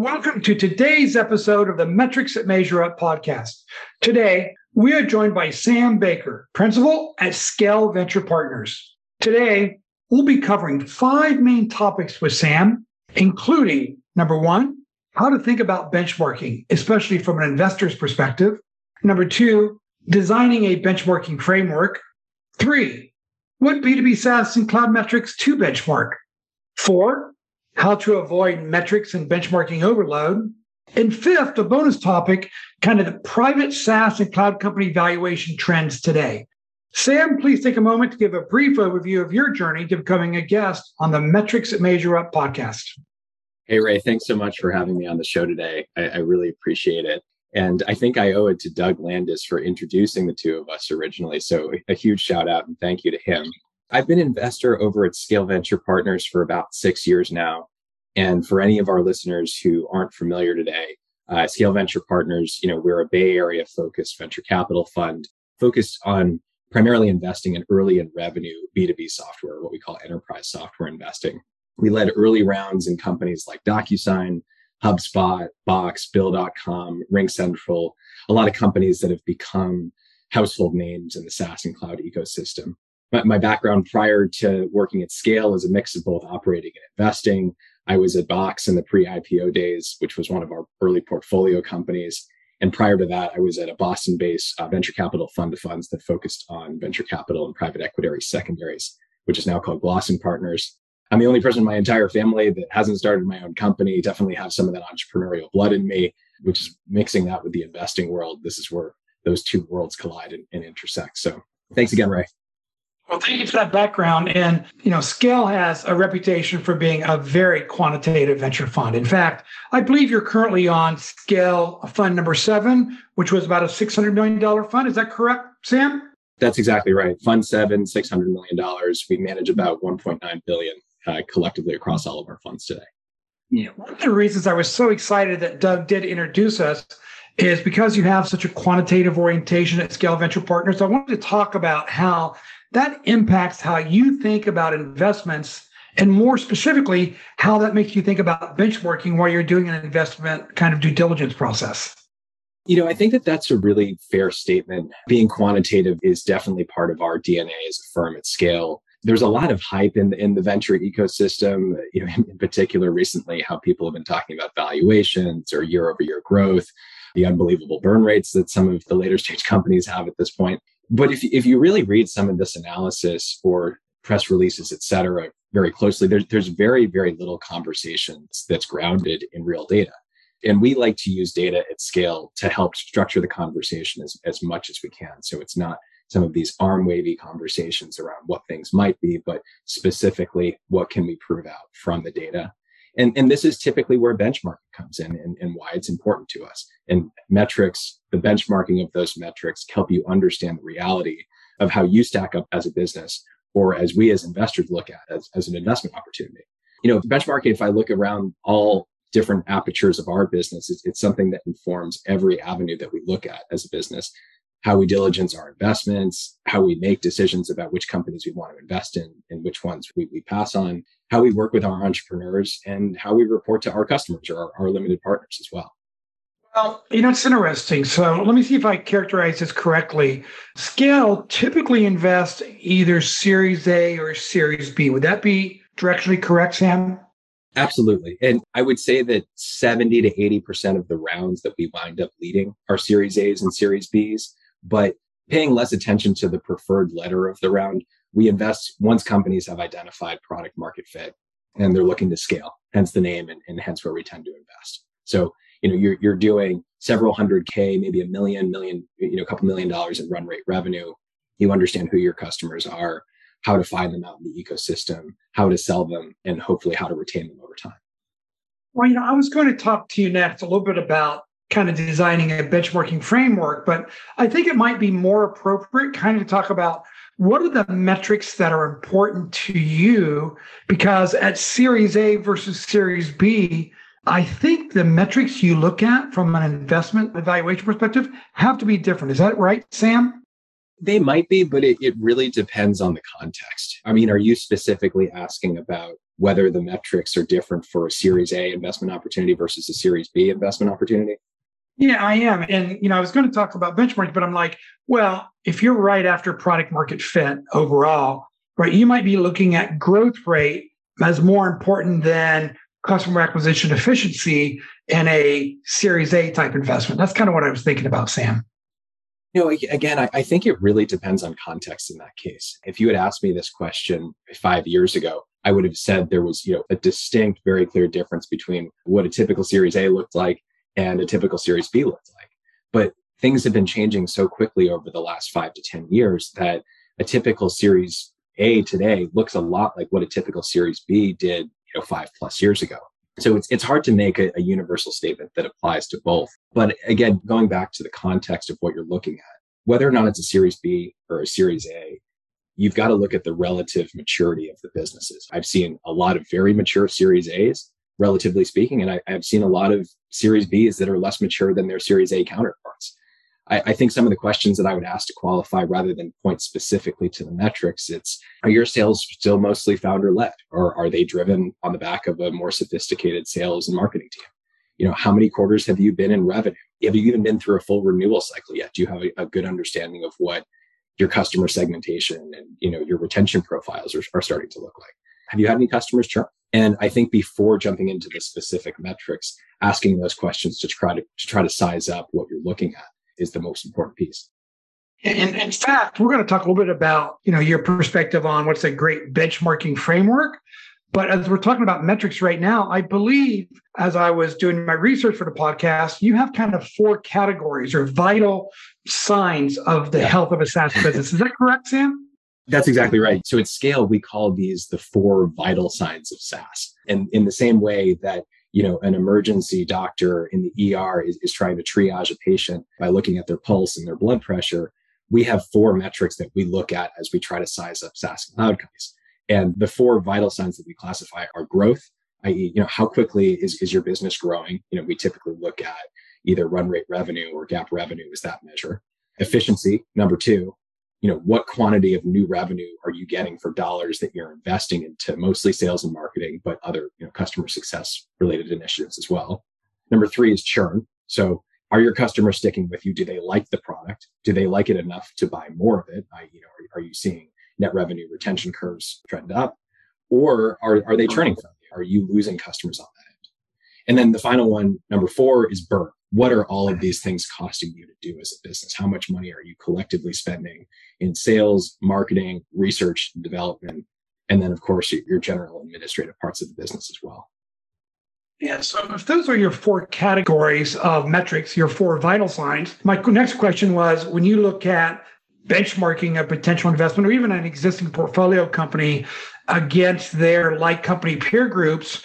Welcome to today's episode of the Metrics That Measure Up podcast. Today, we are joined by Sam Baker, principal at Scale Venture Partners. Today, we'll be covering five main topics with Sam, including number one, how to think about benchmarking, especially from an investor's perspective. Number two, designing a benchmarking framework. Three, what B2B SaaS and cloud metrics to benchmark. Four, how to avoid metrics and benchmarking overload. And fifth, a bonus topic, kind of the private SaaS and cloud company valuation trends today. Sam, please take a moment to give a brief overview of your journey to becoming a guest on the Metrics Measure Up podcast. Hey, Ray, thanks so much for having me on the show today. I, I really appreciate it. And I think I owe it to Doug Landis for introducing the two of us originally. So a huge shout out and thank you to him. I've been investor over at Scale Venture Partners for about six years now. And for any of our listeners who aren't familiar today, uh, Scale Venture Partners, you know, we're a Bay Area focused venture capital fund focused on primarily investing in early and revenue B2B software, what we call enterprise software investing. We led early rounds in companies like DocuSign, HubSpot, Box, Bill.com, RingCentral, a lot of companies that have become household names in the SaaS and cloud ecosystem my, my background prior to working at scale is a mix of both operating and investing. I was at Box in the pre IPO days, which was one of our early portfolio companies. And prior to that, I was at a Boston based uh, venture capital fund of funds that focused on venture capital and private equity secondaries, which is now called Glouston Partners. I'm the only person in my entire family that hasn't started my own company. Definitely have some of that entrepreneurial blood in me, which is mixing that with the investing world. This is where those two worlds collide and, and intersect. So thanks again, Ray. Well, thank you for that background. And, you know, Scale has a reputation for being a very quantitative venture fund. In fact, I believe you're currently on Scale fund number seven, which was about a $600 million fund. Is that correct, Sam? That's exactly right. Fund seven, $600 million. We manage about 1.9 billion uh, collectively across all of our funds today. Yeah. One of the reasons I was so excited that Doug did introduce us is because you have such a quantitative orientation at Scale Venture Partners. I wanted to talk about how that impacts how you think about investments and more specifically, how that makes you think about benchmarking while you're doing an investment kind of due diligence process. You know, I think that that's a really fair statement. Being quantitative is definitely part of our DNA as a firm at scale. There's a lot of hype in the, in the venture ecosystem, you know, in particular recently, how people have been talking about valuations or year over year growth, the unbelievable burn rates that some of the later stage companies have at this point. But if, if you really read some of this analysis or press releases, et cetera, very closely, there's, there's very, very little conversations that's grounded in real data. And we like to use data at scale to help structure the conversation as, as much as we can. So it's not some of these arm wavy conversations around what things might be, but specifically what can we prove out from the data and, and this is typically where benchmarking comes in and, and why it's important to us. And metrics, the benchmarking of those metrics help you understand the reality of how you stack up as a business or as we as investors look at as, as an investment opportunity. You know, benchmarking, if I look around all different apertures of our business, it's, it's something that informs every avenue that we look at as a business how we diligence our investments, how we make decisions about which companies we want to invest in and which ones we, we pass on, how we work with our entrepreneurs, and how we report to our customers or our, our limited partners as well. Well, you know, it's interesting. So let me see if I characterize this correctly. Scale typically invest either Series A or Series B. Would that be directionally correct, Sam? Absolutely. And I would say that 70 to 80% of the rounds that we wind up leading are Series A's and Series B's but paying less attention to the preferred letter of the round. We invest once companies have identified product market fit and they're looking to scale, hence the name and, and hence where we tend to invest. So, you know, you're, you're doing several hundred K, maybe a million, million, you know, a couple million dollars in run rate revenue. You understand who your customers are. how to find them out in the ecosystem, how to sell them, and hopefully how to retain them over time. Well, you know, I was going to talk to you next a little bit about kind of designing a benchmarking framework, but I think it might be more appropriate kind of to talk about what are the metrics that are important to you? Because at Series A versus Series B, I think the metrics you look at from an investment evaluation perspective have to be different. Is that right, Sam? They might be, but it, it really depends on the context. I mean, are you specifically asking about whether the metrics are different for a Series A investment opportunity versus a Series B investment opportunity? Yeah, I am. And, you know, I was going to talk about benchmarks, but I'm like, well, if you're right after product market fit overall, right, you might be looking at growth rate as more important than customer acquisition efficiency in a Series A type investment. That's kind of what I was thinking about, Sam. You know, again, I, I, think it really depends on context in that case. If you had asked me this question five years ago, I would have said there was, you know, a distinct, very clear difference between what a typical Series A looked like and a typical Series B looked like. But things have been changing so quickly over the last five to 10 years that a typical Series A today looks a lot like what a typical Series B did you know, five plus years ago. So it's, it's hard to make a, a universal statement that applies to both. But again, going back to the context of what you're looking at, whether or not it's a Series B or a Series A, you've got to look at the relative maturity of the businesses. I've seen a lot of very mature Series A's, relatively speaking, and I, have seen a lot of Series B's that are less mature than their Series A counterparts. I, I, think some of the questions that I would ask to qualify rather than point specifically to the metrics, it's are your sales still mostly founder led or are they driven on the back of a more sophisticated sales and marketing team? You know, how many quarters have you been in revenue? Have you even been through a full renewal cycle yet? Do you have a, a good understanding of what your customer segmentation and you know your retention profiles are, are starting to look like? Have you had any customers churn? And I think before jumping into the specific metrics, asking those questions to try to, to try to size up what you're looking at is the most important piece. And in fact, we're going to talk a little bit about, you know, your perspective on what's a great benchmarking framework. But as we're talking about metrics right now, I believe as I was doing my research for the podcast, you have kind of four categories or vital signs of the yeah. health of a SaaS business. Is that correct, Sam? That's exactly right. So at scale, we call these the four vital signs of SaaS. And in the same way that you know, an emergency doctor in the ER is, is trying to triage a patient by looking at their pulse and their blood pressure, we have four metrics that we look at as we try to size up SaaS cloud companies. And the four vital signs that we classify are growth, i.e., you know, how quickly is, is your business growing? You know, we typically look at either run rate revenue or GAAP revenue as that measure. Efficiency, number two, you know what quantity of new revenue are you getting for dollars that you're investing into mostly sales and marketing but other you know customer success related initiatives as well? Number three is churn. So are your customers sticking with you? Do they like the product? Do they like it enough to buy more of it? I, you know are, are you seeing net revenue retention curves trend up? Or are, are they churning from you? Are you losing customers on that end? And then the final one number four is burn what are all of these things costing you to do as a business? How much money are you collectively spending in sales, marketing, research, development, and then, of course, your general administrative parts of the business as well? Yeah, so if those are your four categories of metrics, your four vital signs, my next question was when you look at benchmarking a potential investment or even an existing portfolio company against their like company peer groups,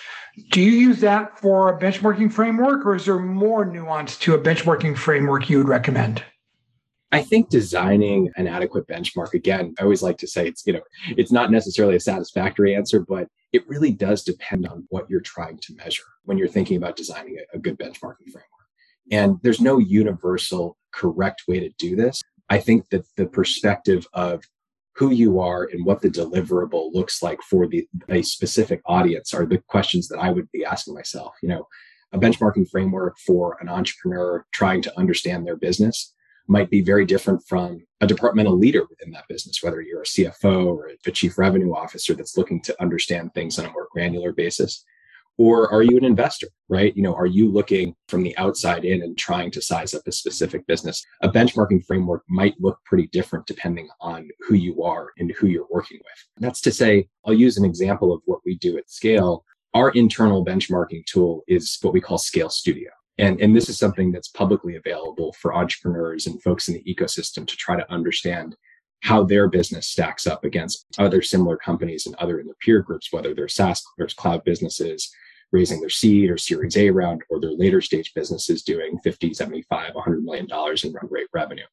do you use that for a benchmarking framework, or is there more nuance to a benchmarking framework you would recommend? I think designing an adequate benchmark, again, I always like to say it's, you know, it's not necessarily a satisfactory answer, but it really does depend on what you're trying to measure when you're thinking about designing a, a good benchmarking framework. And there's no universal correct way to do this. I think that the perspective of who you are and what the deliverable looks like for the a specific audience are the questions that I would be asking myself. You know, a benchmarking framework for an entrepreneur trying to understand their business might be very different from a departmental leader within that business, whether you're a CFO or a chief revenue officer that's looking to understand things on a more granular basis or are you an investor right? You know are you looking from the outside in and trying to size up a specific business? A benchmarking framework might look pretty different depending on who you are and who you're working with. That's to say i'll use an example of what we do at scale. Our internal benchmarking tool is what we call scale studio. And, and this is something that's publicly available for entrepreneurs and folks in the ecosystem to try to understand how their business stacks up against other similar companies and other in the peer groups, whether they're SaaS or cloud businesses raising their seed or series A round, or their later stage businesses doing 50, 75, 100 million dollars in run rate revenue.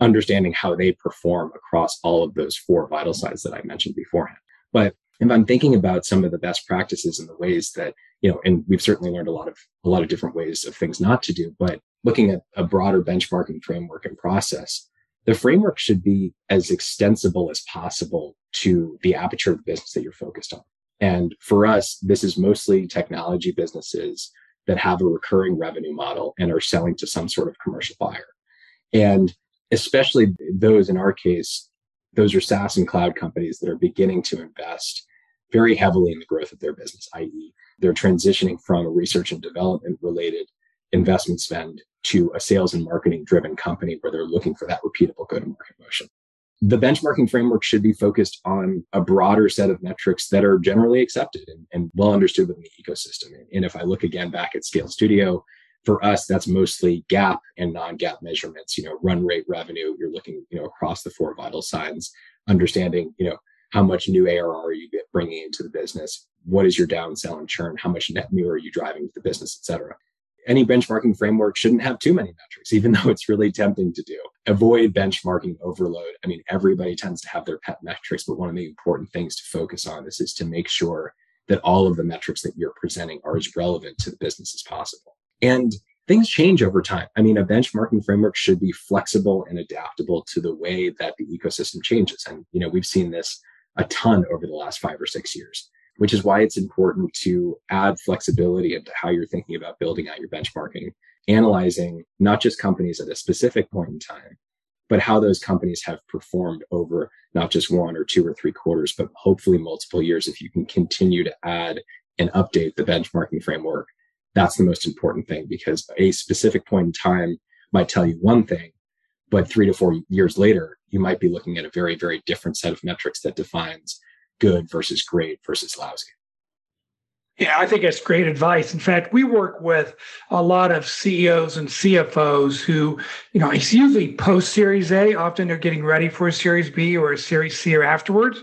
Understanding how they perform across all of those four vital signs that I mentioned beforehand. But if I'm thinking about some of the best practices and the ways that, you know, and we've certainly learned a lot of a lot of different ways of things not to do, but looking at a broader benchmarking framework and process, the framework should be as extensible as possible to the aperture of the business that you're focused on. And for us, this is mostly technology businesses that have a recurring revenue model and are selling to some sort of commercial buyer. And especially those in our case, those are SaaS and cloud companies that are beginning to invest very heavily in the growth of their business, i.e., they're transitioning from a research and development related investment spend to a sales and marketing driven company where they're looking for that repeatable go to market motion the benchmarking framework should be focused on a broader set of metrics that are generally accepted and, and, well understood within the ecosystem. And if I look again back at Scale Studio, for us, that's mostly GAAP and non-GAAP measurements, you know, run rate revenue. You're looking, you know, across the four vital signs, understanding, you know, how much new ARR are you bringing into the business? What is your downsell and churn? How much net new are you driving to the business, et cetera? Any benchmarking framework shouldn't have too many metrics, even though it's really tempting to do. Avoid benchmarking overload. I mean, everybody tends to have their pet metrics, but one of the important things to focus on is, is to make sure that all of the metrics that you're presenting are as relevant to the business as possible. And things change over time. I mean, a benchmarking framework should be flexible and adaptable to the way that the ecosystem changes. And, you know, we've seen this a ton over the last five or six years which is why it's important to add flexibility into how you're thinking about building out your benchmarking, analyzing not just companies at a specific point in time, but how those companies have performed over not just one or two or three quarters, but hopefully multiple years. If you can continue to add and update the benchmarking framework, that's the most important thing because a specific point in time might tell you one thing, but three to four years later, you might be looking at a very, very different set of metrics that defines good versus great versus lousy. Yeah, I think that's great advice. In fact, we work with a lot of CEOs and CFOs who, you know, it's usually post Series A. Often they're getting ready for a Series B or a Series C or afterwards.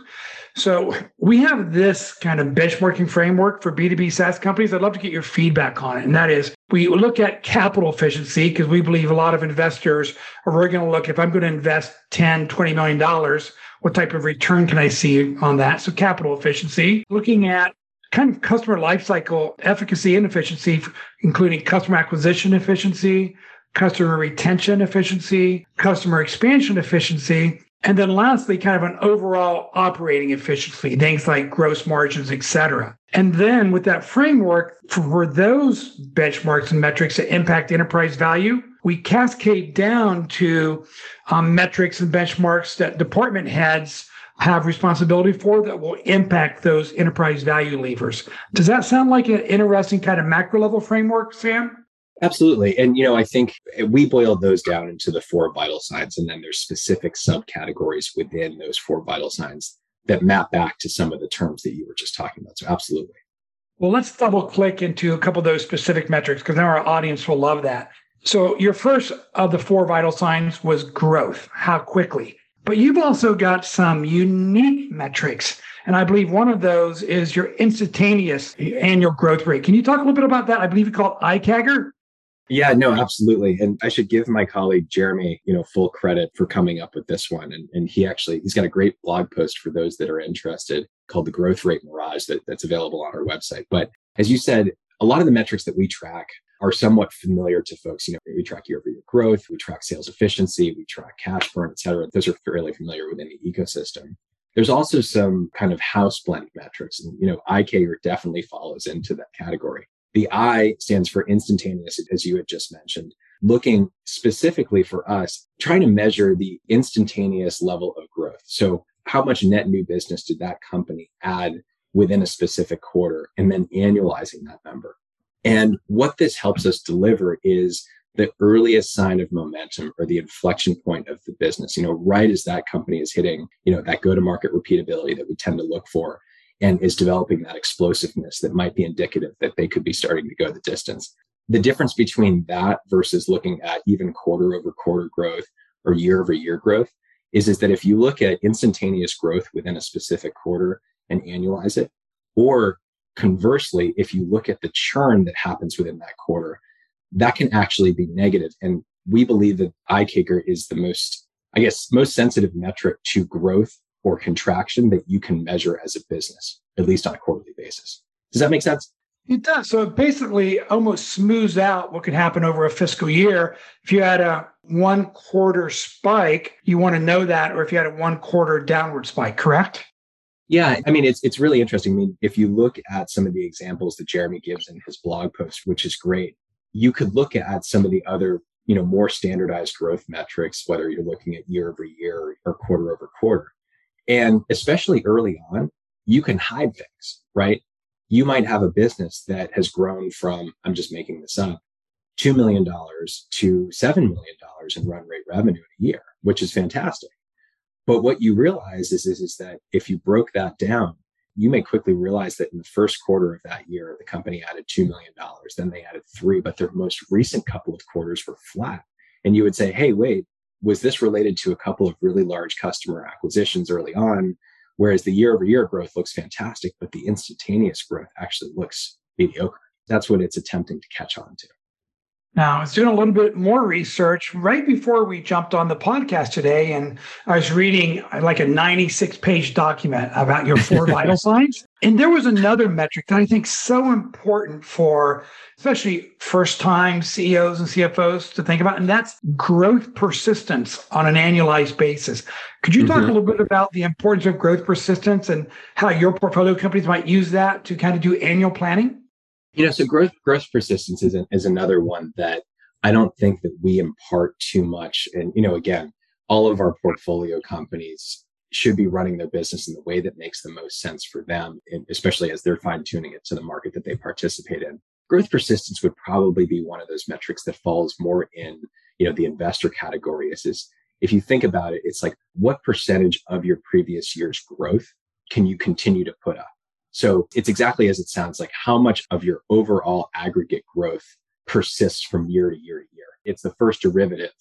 So we have this kind of benchmarking framework for B2B SaaS companies. I'd love to get your feedback on it. And that is we look at capital efficiency because we believe a lot of investors are really going to look if I'm going to invest 10, 20 million dollars, what type of return can I see on that? So capital efficiency, looking at kind of customer lifecycle efficacy and efficiency, including customer acquisition efficiency, customer retention efficiency, customer expansion efficiency, and then lastly, kind of an overall operating efficiency, things like gross margins, et cetera. And then with that framework, for those benchmarks and metrics that impact enterprise value, we cascade down to um, metrics and benchmarks that department heads have responsibility for that will impact those enterprise value levers. Does that sound like an interesting kind of macro level framework, Sam? Absolutely. And, you know, I think we boiled those down into the four vital signs, and then there's specific subcategories within those four vital signs that map back to some of the terms that you were just talking about. So, absolutely. Well, let's double click into a couple of those specific metrics because now our audience will love that. So, your first of the four vital signs was growth. How quickly? But you've also got some unique metrics. And I believe one of those is your instantaneous annual growth rate. Can you talk a little bit about that? I believe you call it ICAGR. Yeah, no, absolutely. And I should give my colleague Jeremy, you know, full credit for coming up with this one. And, and he actually he's got a great blog post for those that are interested called the growth rate mirage that, that's available on our website. But as you said, a lot of the metrics that we track are somewhat familiar to folks. You know, we track year over year growth, we track sales efficiency, we track cash burn, et cetera. Those are fairly familiar within the ecosystem. There's also some kind of house blend metrics. And, you know, ICAGR definitely follows into that category. The I stands for instantaneous, as you had just mentioned, looking specifically for us, trying to measure the instantaneous level of growth. So how much net new business did that company add within a specific quarter and then annualizing that number? And what this helps us deliver is the earliest sign of momentum or the inflection point of the business, you know, right as that company is hitting, you know, that go to market repeatability that we tend to look for and is developing that explosiveness that might be indicative that they could be starting to go the distance. The difference between that versus looking at even quarter over quarter growth or year over year growth is, is that if you look at instantaneous growth within a specific quarter and annualize it, or conversely, if you look at the churn that happens within that quarter, that can actually be negative. And we believe that ICAGR is the most, I guess, most sensitive metric to growth or contraction that you can measure as a business, at least on a quarterly basis. Does that make sense? It does. So it basically almost smooths out what could happen over a fiscal year. If you had a one quarter spike, you want to know that, or if you had a one quarter downward spike, correct? Yeah, I mean it's it's really interesting. I mean, if you look at some of the examples that Jeremy gives in his blog post, which is great, you could look at some of the other, you know, more standardized growth metrics, whether you're looking at year over year or quarter over quarter. And especially early on, you can hide things, right? You might have a business that has grown from, I'm just making this up, $2 million to $7 million in run rate revenue in a year, which is fantastic. But what you realize is, is, is that if you broke that down, you may quickly realize that in the first quarter of that year, the company added $2 million, then they added three, but their most recent couple of quarters were flat. And you would say, Hey, wait, was this related to a couple of really large customer acquisitions early on? Whereas the year over year growth looks fantastic, but the instantaneous growth actually looks mediocre. That's what it's attempting to catch on to. Now, I was doing a little bit more research right before we jumped on the podcast today, and I was reading like a 96 page document about your four vital signs. And there was another metric that I think so important for especially first time CEOs and CFOs to think about, and that's growth persistence on an annualized basis. Could you talk mm-hmm. a little bit about the importance of growth persistence and how your portfolio companies might use that to kind of do annual planning? You know, so growth growth persistence is, is another one that I don't think that we impart too much. And, you know, again, all of our portfolio companies should be running their business in the way that makes the most sense for them, especially as they're fine tuning it to the market that they participate in. Growth persistence would probably be one of those metrics that falls more in, you know, the investor category is if you think about it, it's like what percentage of your previous year's growth can you continue to put up? So it's exactly as it sounds like how much of your overall aggregate growth persists from year to year to year. It's the first derivative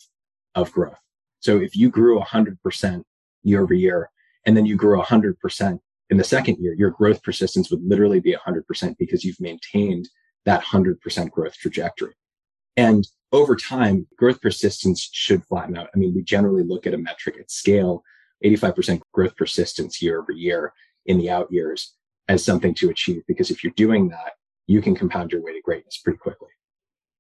of growth. So if you grew 100% year over year, and then you grew 100% in the second year, your growth persistence would literally be 100% because you've maintained that 100% growth trajectory. And over time, growth persistence should flatten out. I mean, we generally look at a metric at scale, 85% growth persistence year over year in the out years as something to achieve. Because if you're doing that, you can compound your way to greatness pretty quickly.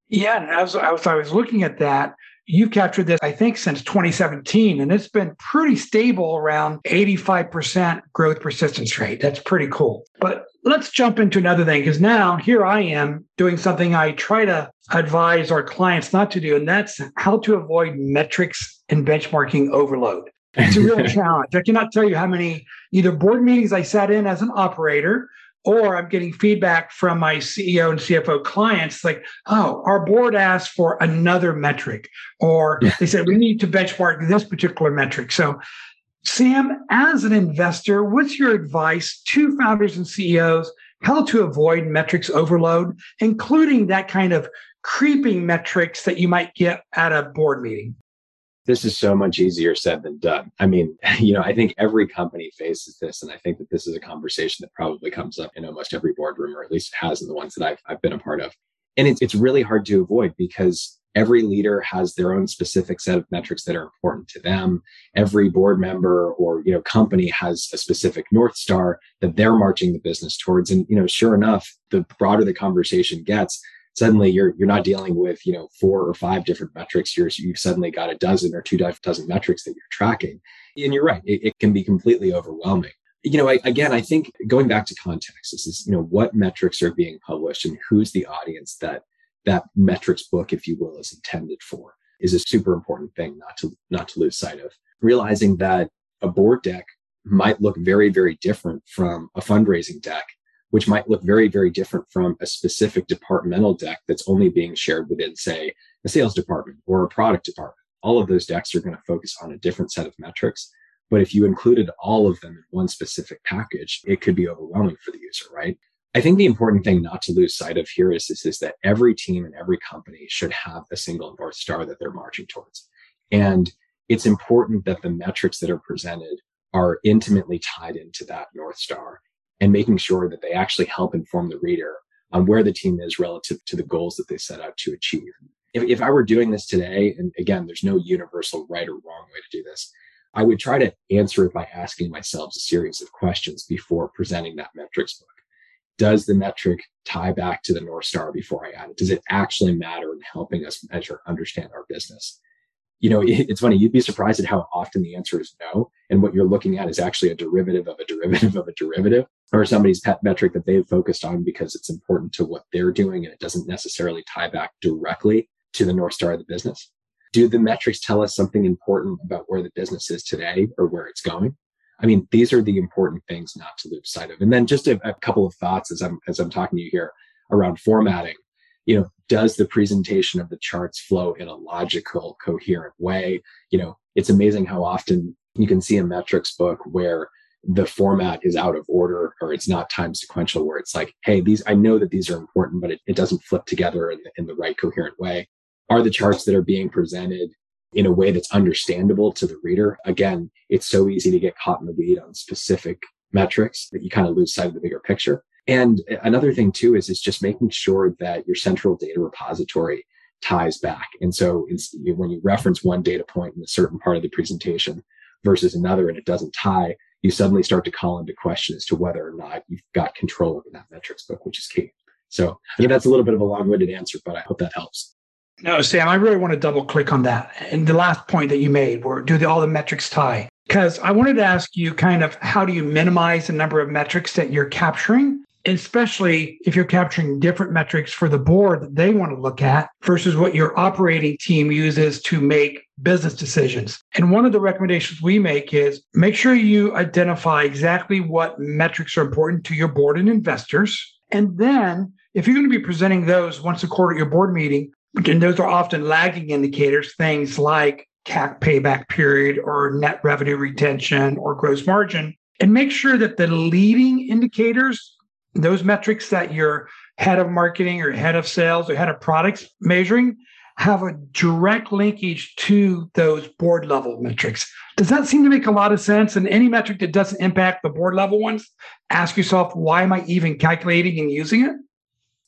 Yeah, and as, as I was looking at that, you've captured this, I think, since 2017, and it's been pretty stable around 85% growth persistence rate. That's pretty cool. But let's jump into another thing because now here I am doing something I try to advise our clients not to do, and that's how to avoid metrics and benchmarking overload. It's a real challenge. I cannot tell you how many either board meetings I sat in as an operator or I'm getting feedback from my CEO and CFO clients like, oh, our board asked for another metric, or they said we need to benchmark this particular metric. So, Sam, as an investor, what's your advice to founders and CEOs how to avoid metrics overload, including that kind of creeping metrics that you might get at a board meeting? This is so much easier said than done. I mean, you know, I think every company faces this. And I think that this is a conversation that probably comes up in almost every boardroom, or at least it has in the ones that I've, I've been a part of. And it's, it's really hard to avoid because every leader has their own specific set of metrics that are important to them. Every board member or, you know, company has a specific North Star that they're marching the business towards. And, you know, sure enough, the broader the conversation gets, suddenly you're you're not dealing with you know four or five different metrics. You're you've suddenly got a dozen or two dozen metrics that you're tracking. And you're right it, it can be completely overwhelming. You know I, again i think going back to context this is you know what metrics are being published and who's the audience that that metrics book if you will is intended for is a super important thing not to not to lose sight of. Realizing that a board deck might look very very different from a fundraising deck which might look very, very different from a specific departmental deck that's only being shared within, say, a sales department or a product department. All of those decks are going to focus on a different set of metrics. But if you included all of them in one specific package, it could be overwhelming for the user, right? I think the important thing not to lose sight of here is, is, is that every team and every company should have a single North Star that they're marching towards. And it's important that the metrics that are presented are intimately tied into that North Star and making sure that they actually help inform the reader on where the team is relative to the goals that they set out to achieve. If, if I were doing this today, and again, there's no universal right or wrong way to do this, I would try to answer it by asking myself a series of questions before presenting that metrics book. Does the metric tie back to the North Star before I add it? Does it actually matter in helping us measure, understand our business? You know, it's funny, you'd be surprised at how often the answer is no. And what you're looking at is actually a derivative of a derivative of a derivative or somebody's pet metric that they've focused on because it's important to what they're doing and it doesn't necessarily tie back directly to the North Star of the business do the metrics tell us something important about where the business is today or where it's going? I mean, these are the important things not to lose sight of. And then just a, a couple of thoughts as I'm as I'm talking to you here around formatting. You know, does the presentation of the charts flow in a logical, coherent way? You know, it's amazing how often you can see a metrics book where the format is out of order or it's not time sequential where it's like hey these i know that these are important but it, it doesn't flip together in the, in the right coherent way are the charts that are being presented in a way that's understandable to the reader. Again, it's so easy to get caught in the weed on specific metrics that you kind of lose sight of the bigger picture. And another thing too is, is just making sure that your central data repository ties back. And so when you reference one data point in a certain part of the presentation versus another and it doesn't tie, you suddenly start to call into question as to whether or not you've got control over that metrics book, which is key. So I that's a little bit of a long-winded answer, but I hope that helps. No, Sam, I really want to double click on that. And the last point that you made, where do the, all the metrics tie? Because I wanted to ask you kind of how do you minimize the number of metrics that you're capturing, especially if you're capturing different metrics for the board that they want to look at versus what your operating team uses to make business decisions. And one of the recommendations we make is make sure you identify exactly what metrics are important to your board and investors. And then if you're going to be presenting those once a quarter at your board meeting, and those are often lagging indicators, things like CAC payback period or net revenue retention or gross margin. And make sure that the leading indicators, those metrics that your head of marketing or head of sales or head of products measuring, have a direct linkage to those board level metrics. Does that seem to make a lot of sense? And any metric that doesn't impact the board level ones, ask yourself, why am I even calculating and using it?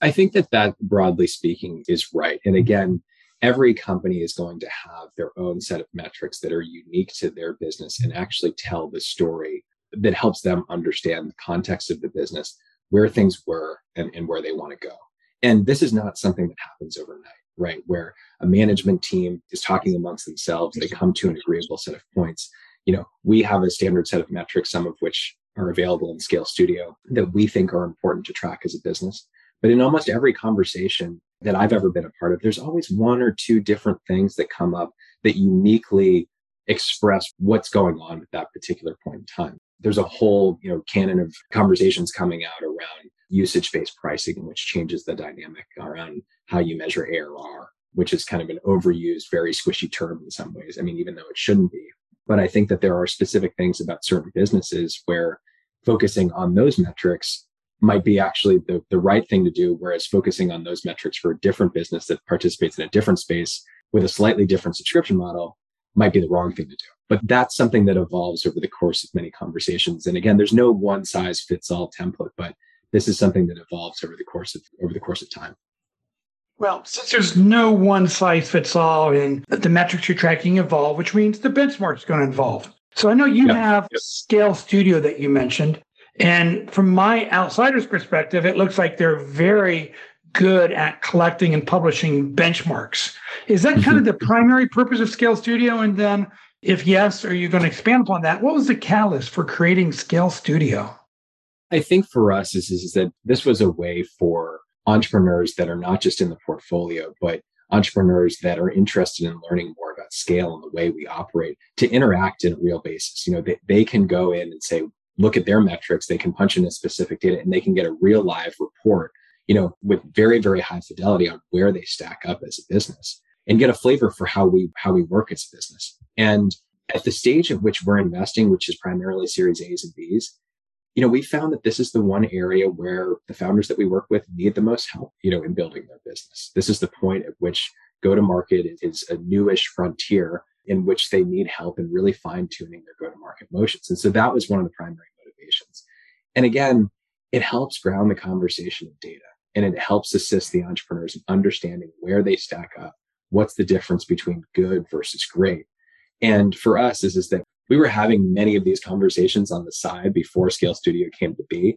I think that that broadly speaking is right. And again, every company is going to have their own set of metrics that are unique to their business and actually tell the story that helps them understand the context of the business, where things were and, and where they want to go. And this is not something that happens overnight, right? Where a management team is talking amongst themselves, they come to an agreeable set of points. You know, we have a standard set of metrics, some of which are available in Scale Studio that we think are important to track as a business. But in almost every conversation that I've ever been a part of, there's always one or two different things that come up that uniquely express what's going on at that particular point in time. There's a whole, you know, canon of conversations coming out around usage-based pricing, which changes the dynamic around how you measure ARR, which is kind of an overused, very squishy term in some ways. I mean, even though it shouldn't be. But I think that there are specific things about certain businesses where focusing on those metrics might be actually the, the right thing to do, whereas focusing on those metrics for a different business that participates in a different space with a slightly different subscription model might be the wrong thing to do. But that's something that evolves over the course of many conversations. And again, there's no one size fits all template, but this is something that evolves over the course of over the course of time. Well, since there's no one size fits all and the metrics you're tracking evolve, which means the benchmark is going to evolve. So I know you yep. have yep. Scale Studio that you mentioned. And from my outsider's perspective, it looks like they're very good at collecting and publishing benchmarks. Is that kind of mm-hmm. the primary purpose of Scale Studio? And then, if yes, are you going to expand upon that? What was the catalyst for creating Scale Studio? I think for us is, is that this was a way for entrepreneurs that are not just in the portfolio, but entrepreneurs that are interested in learning more about scale and the way we operate to interact in a real basis. You know, they, they can go in and say, look at their metrics, they can punch in a specific data and they can get a real live report, you know, with very, very high fidelity on where they stack up as a business and get a flavor for how we, how we work as a business. And at the stage at which we're investing, which is primarily series A's and B's, you know, we found that this is the one area where the founders that we work with need the most help, you know, in building their business. This is the point at which go to market is a newish frontier in which they need help in really fine tuning their go to market motions. And so that was one of the primary motivations. And again, it helps ground the conversation of data and it helps assist the entrepreneurs in understanding where they stack up. What's the difference between good versus great? And for us is, is that we were having many of these conversations on the side before Scale Studio came to be.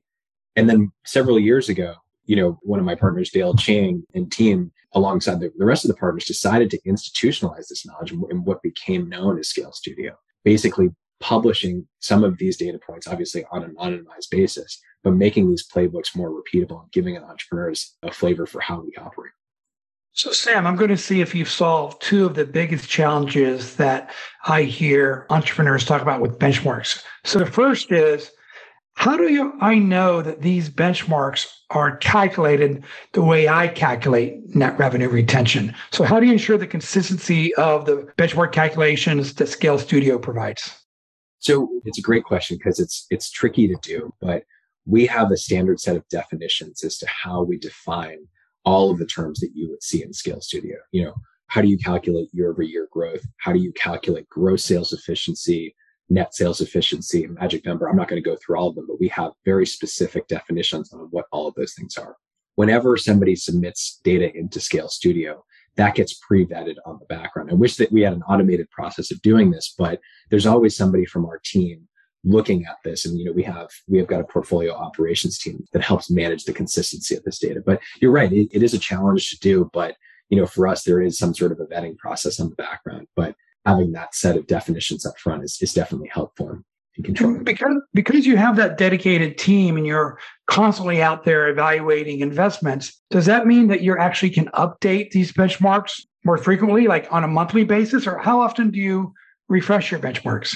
And then several years ago, you know, one of my partners, Dale Chang and team, alongside the, the rest of the partners, decided to institutionalize this knowledge in what became known as Scale Studio. Basically, publishing some of these data points, obviously on an anonymized basis, but making these playbooks more repeatable and giving entrepreneurs a flavor for how we operate. So, Sam, I'm going to see if you've solved two of the biggest challenges that I hear entrepreneurs talk about with benchmarks. So, the first is how do you, I know that these benchmarks are calculated the way I calculate net revenue retention? So, how do you ensure the consistency of the benchmark calculations that Scale Studio provides? So, it's a great question because it's it's tricky to do, but we have a standard set of definitions as to how we define all of the terms that you would see in Scale Studio. You know, how do you calculate year over year growth? How do you calculate gross sales efficiency, net sales efficiency, magic number? I'm not going to go through all of them, but we have very specific definitions on what all of those things are. Whenever somebody submits data into Scale Studio, that gets pre-vetted on the background. I wish that we had an automated process of doing this, but there's always somebody from our team looking at this. And you know we have we have got a portfolio operations team that helps manage the consistency of this data. But you're right it, it is a challenge to do. But you know for us there is some sort of a vetting process on the background. But having that set of definitions up front is, is definitely helpful in controlling because because you have that dedicated team and you're constantly out there evaluating investments does that mean that you actually can update these benchmarks more frequently like on a monthly basis? Or how often do you refresh your benchmarks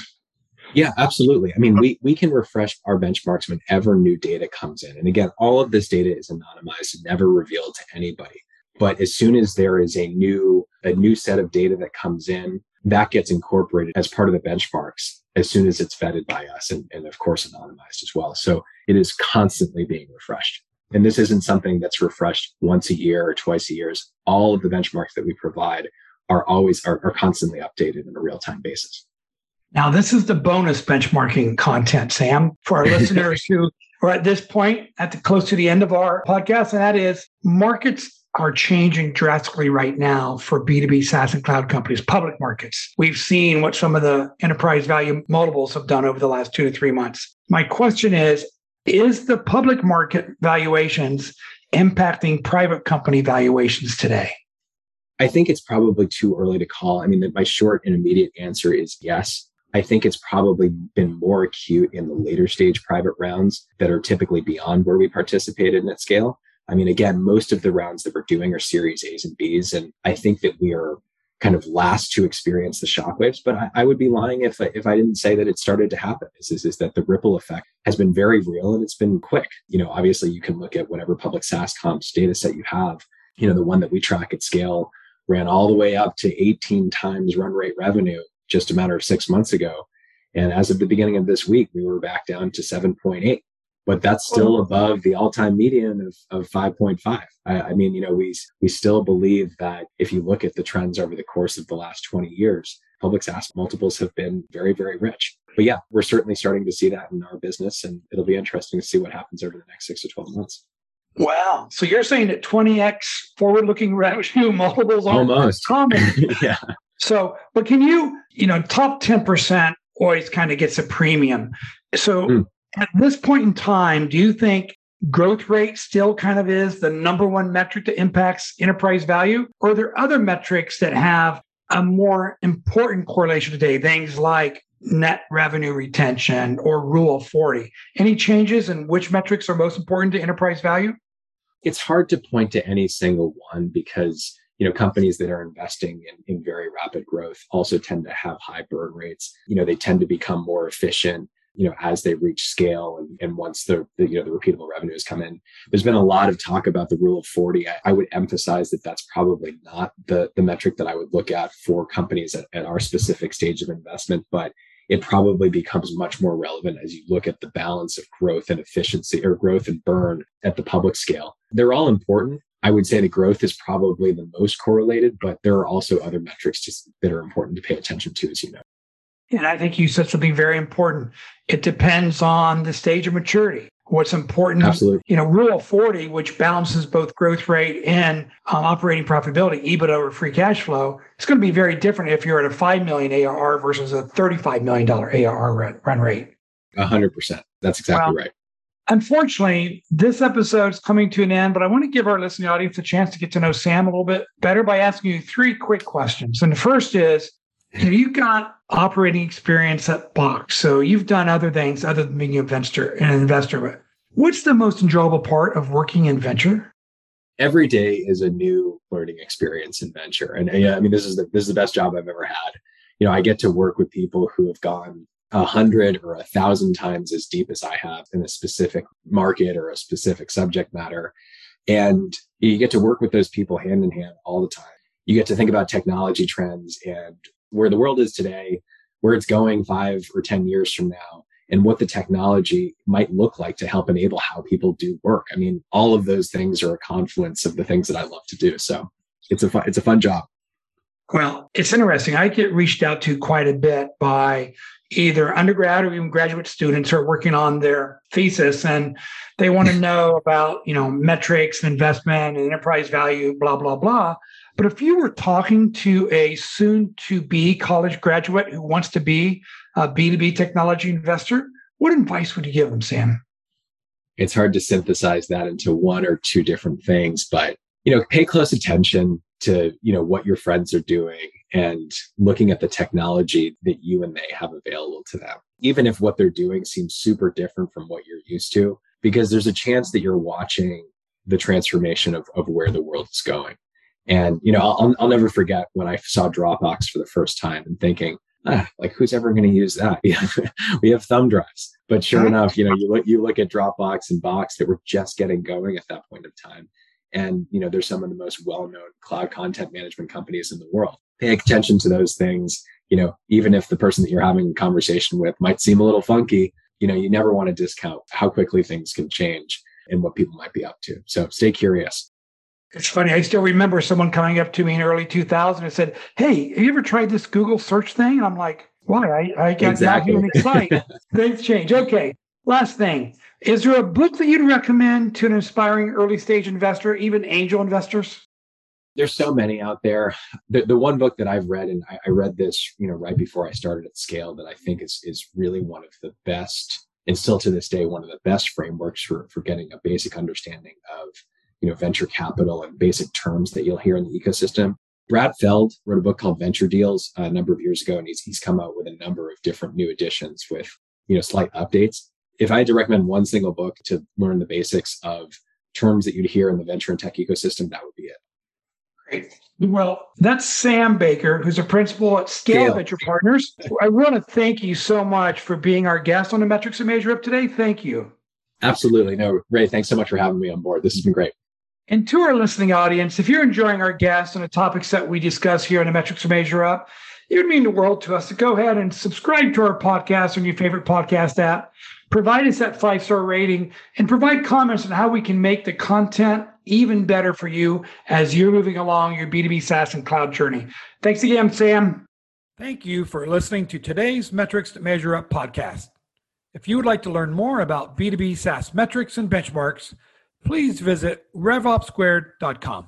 yeah, absolutely. I mean, we, we can refresh our benchmarks whenever new data comes in. And again, all of this data is anonymized never revealed to anybody. But as soon as there is a new, a new set of data that comes in, that gets incorporated as part of the benchmarks as soon as it's vetted by us and, and of course anonymized as well. So it is constantly being refreshed. And this isn't something that's refreshed once a year or twice a year. All of the benchmarks that we provide are always are, are constantly updated on a real time basis. Now, this is the bonus benchmarking content, Sam, for our listeners who are at this point at the close to the end of our podcast, and that is markets are changing drastically right now for B2B SaaS and cloud companies, public markets. We've seen what some of the enterprise value multiples have done over the last two to three months. My question is Is the public market valuations impacting private company valuations today? I think it's probably too early to call. I mean, my short and immediate answer is yes. I think it's probably been more acute in the later stage private rounds that are typically beyond where we participated in at scale. I mean, again, most of the rounds that we're doing are series A's and B's. And I think that we are kind of last to experience the shockwaves, but I, I would be lying if, if I didn't say that it started to happen. Is, is, is that the ripple effect has been very real and it's been quick. You know, obviously you can look at whatever public SaaS comps data set you have. You know, the one that we track at scale ran all the way up to 18 times run rate revenue just a matter of six months ago. And as of the beginning of this week, we were back down to 7.8, but that's oh. still above the all time median of, of 5.5. I, I mean, you know, we, we still believe that if you look at the trends over the course of the last 20 years, public SaaS multiples have been very, very rich. But yeah, we're certainly starting to see that in our business, and it'll be interesting to see what happens over the next six to 12 months. Wow. So you're saying that 20x forward looking revenue multiples are almost common. yeah. So, but can you, you know, top 10% always kind of gets a premium. So mm. at this point in time, do you think growth rate still kind of is the number one metric that impacts enterprise value? Or are there other metrics that have a more important correlation today? Things like net revenue retention or rule of 40. Any changes in which metrics are most important to enterprise value? It's hard to point to any single one because you know, companies that are investing in, in very rapid growth also tend to have high burn rates. You know, they tend to become more efficient you know as they reach scale and, and once the, the, you know the repeatable revenues come in. There's been a lot of talk about the rule of 40 i, I would emphasize that that's probably not the the metric that i would look at for companies at, at our specific stage of investment but it probably becomes much more relevant as you look at the balance of growth and efficiency or growth and burn at the public scale. They're all important I would say the growth is probably the most correlated, but there are also other metrics just that are important to pay attention to, as you know. And I think you said something very important. It depends on the stage of maturity. What's important, Absolutely. you know, rule of 40, which balances both growth rate and um, operating profitability, EBITDA over free cash flow, it's going to be very different if you're at a 5 million ARR versus a $35 million ARR run rate. 100%. That's exactly well, right. Unfortunately, this episode is coming to an end, but I want to give our listening audience a chance to get to know Sam a little bit better by asking you three quick questions. And the first is Have you got operating experience at Box? So you've done other things other than being an investor, an investor. But what's the most enjoyable part of working in venture? Every day is a new learning experience in venture. And yeah, I mean, this is the, this is the best job I've ever had. You know, I get to work with people who have gone a hundred or a thousand times as deep as I have in a specific market or a specific subject matter. And you get to work with those people hand in hand all the time. You get to think about technology trends and where the world is today, where it's going five or 10 years from now, and what the technology might look like to help enable how people do work. I mean, all of those things are a confluence of the things that I love to do. So it's a fun, it's a fun job. Well, it's interesting. I get reached out to quite a bit by either undergrad or even graduate students who are working on their thesis and they want to know about, you know, metrics and investment and enterprise value, blah, blah, blah. But if you were talking to a soon to be college graduate who wants to be a B2B technology investor, what advice would you give them, Sam? It's hard to synthesize that into one or two different things, but you know, pay close attention to you know what your friends are doing and looking at the technology that you and they have available to them even if what they're doing seems super different from what you're used to because there's a chance that you're watching the transformation of, of where the world is going. And you know I'll, I'll never forget when i saw dropbox for the first time and thinking ah, like who's ever going to use that? We have thumb drives. But sure enough you know you look you look at dropbox and box that were just getting going at that point of time and you know they're some of the most well-known cloud content management companies in the world pay attention to those things you know even if the person that you're having a conversation with might seem a little funky you know you never want to discount how quickly things can change and what people might be up to so stay curious it's funny. I still remember someone coming up to me in early 2000 and said, Hey, have you ever tried this Google search thing? And I'm like, Why? I, I got exactly. Yahoo and Excite. Things change. Okay. Last thing. Is there a book that you'd recommend to an aspiring early stage investor, even angel investors? There's so many out there. The, the one book that I've read, and I, I read this, you know, right before I started at Scale, that I think is is really one of the best, and still to this day, one of the best frameworks for for getting a basic understanding of, you know, venture capital and basic terms that you'll hear in the ecosystem. Brad Feld wrote a book called Venture Deals uh, a number of years ago, and he's he's come out with a number of different new editions with you know slight updates if I had to recommend one single book to learn the basics of terms that you'd hear in the venture and tech ecosystem, that would be it. Great. Well, that's Sam Baker, who's a principal at Scale, Scale. Venture Partners. I want to thank you so much for being our guest on the Metrics of Measure Up today. Thank you. Absolutely. No, Ray, thanks so much for having me on board. This has been great. And to our listening audience, if you're enjoying our guests and the topics that we discuss here on the Metrics of Measure Up, it would mean the world to us to go ahead and subscribe to our podcast on your favorite podcast app provide us that five star rating, and provide comments on how we can make the content even better for you as you're moving along your B2B SaaS and cloud journey. Thanks again, Sam. Thank you for listening to today's Metrics to Measure Up podcast. If you would like to learn more about B2B SaaS metrics and benchmarks, please visit revopsquared.com.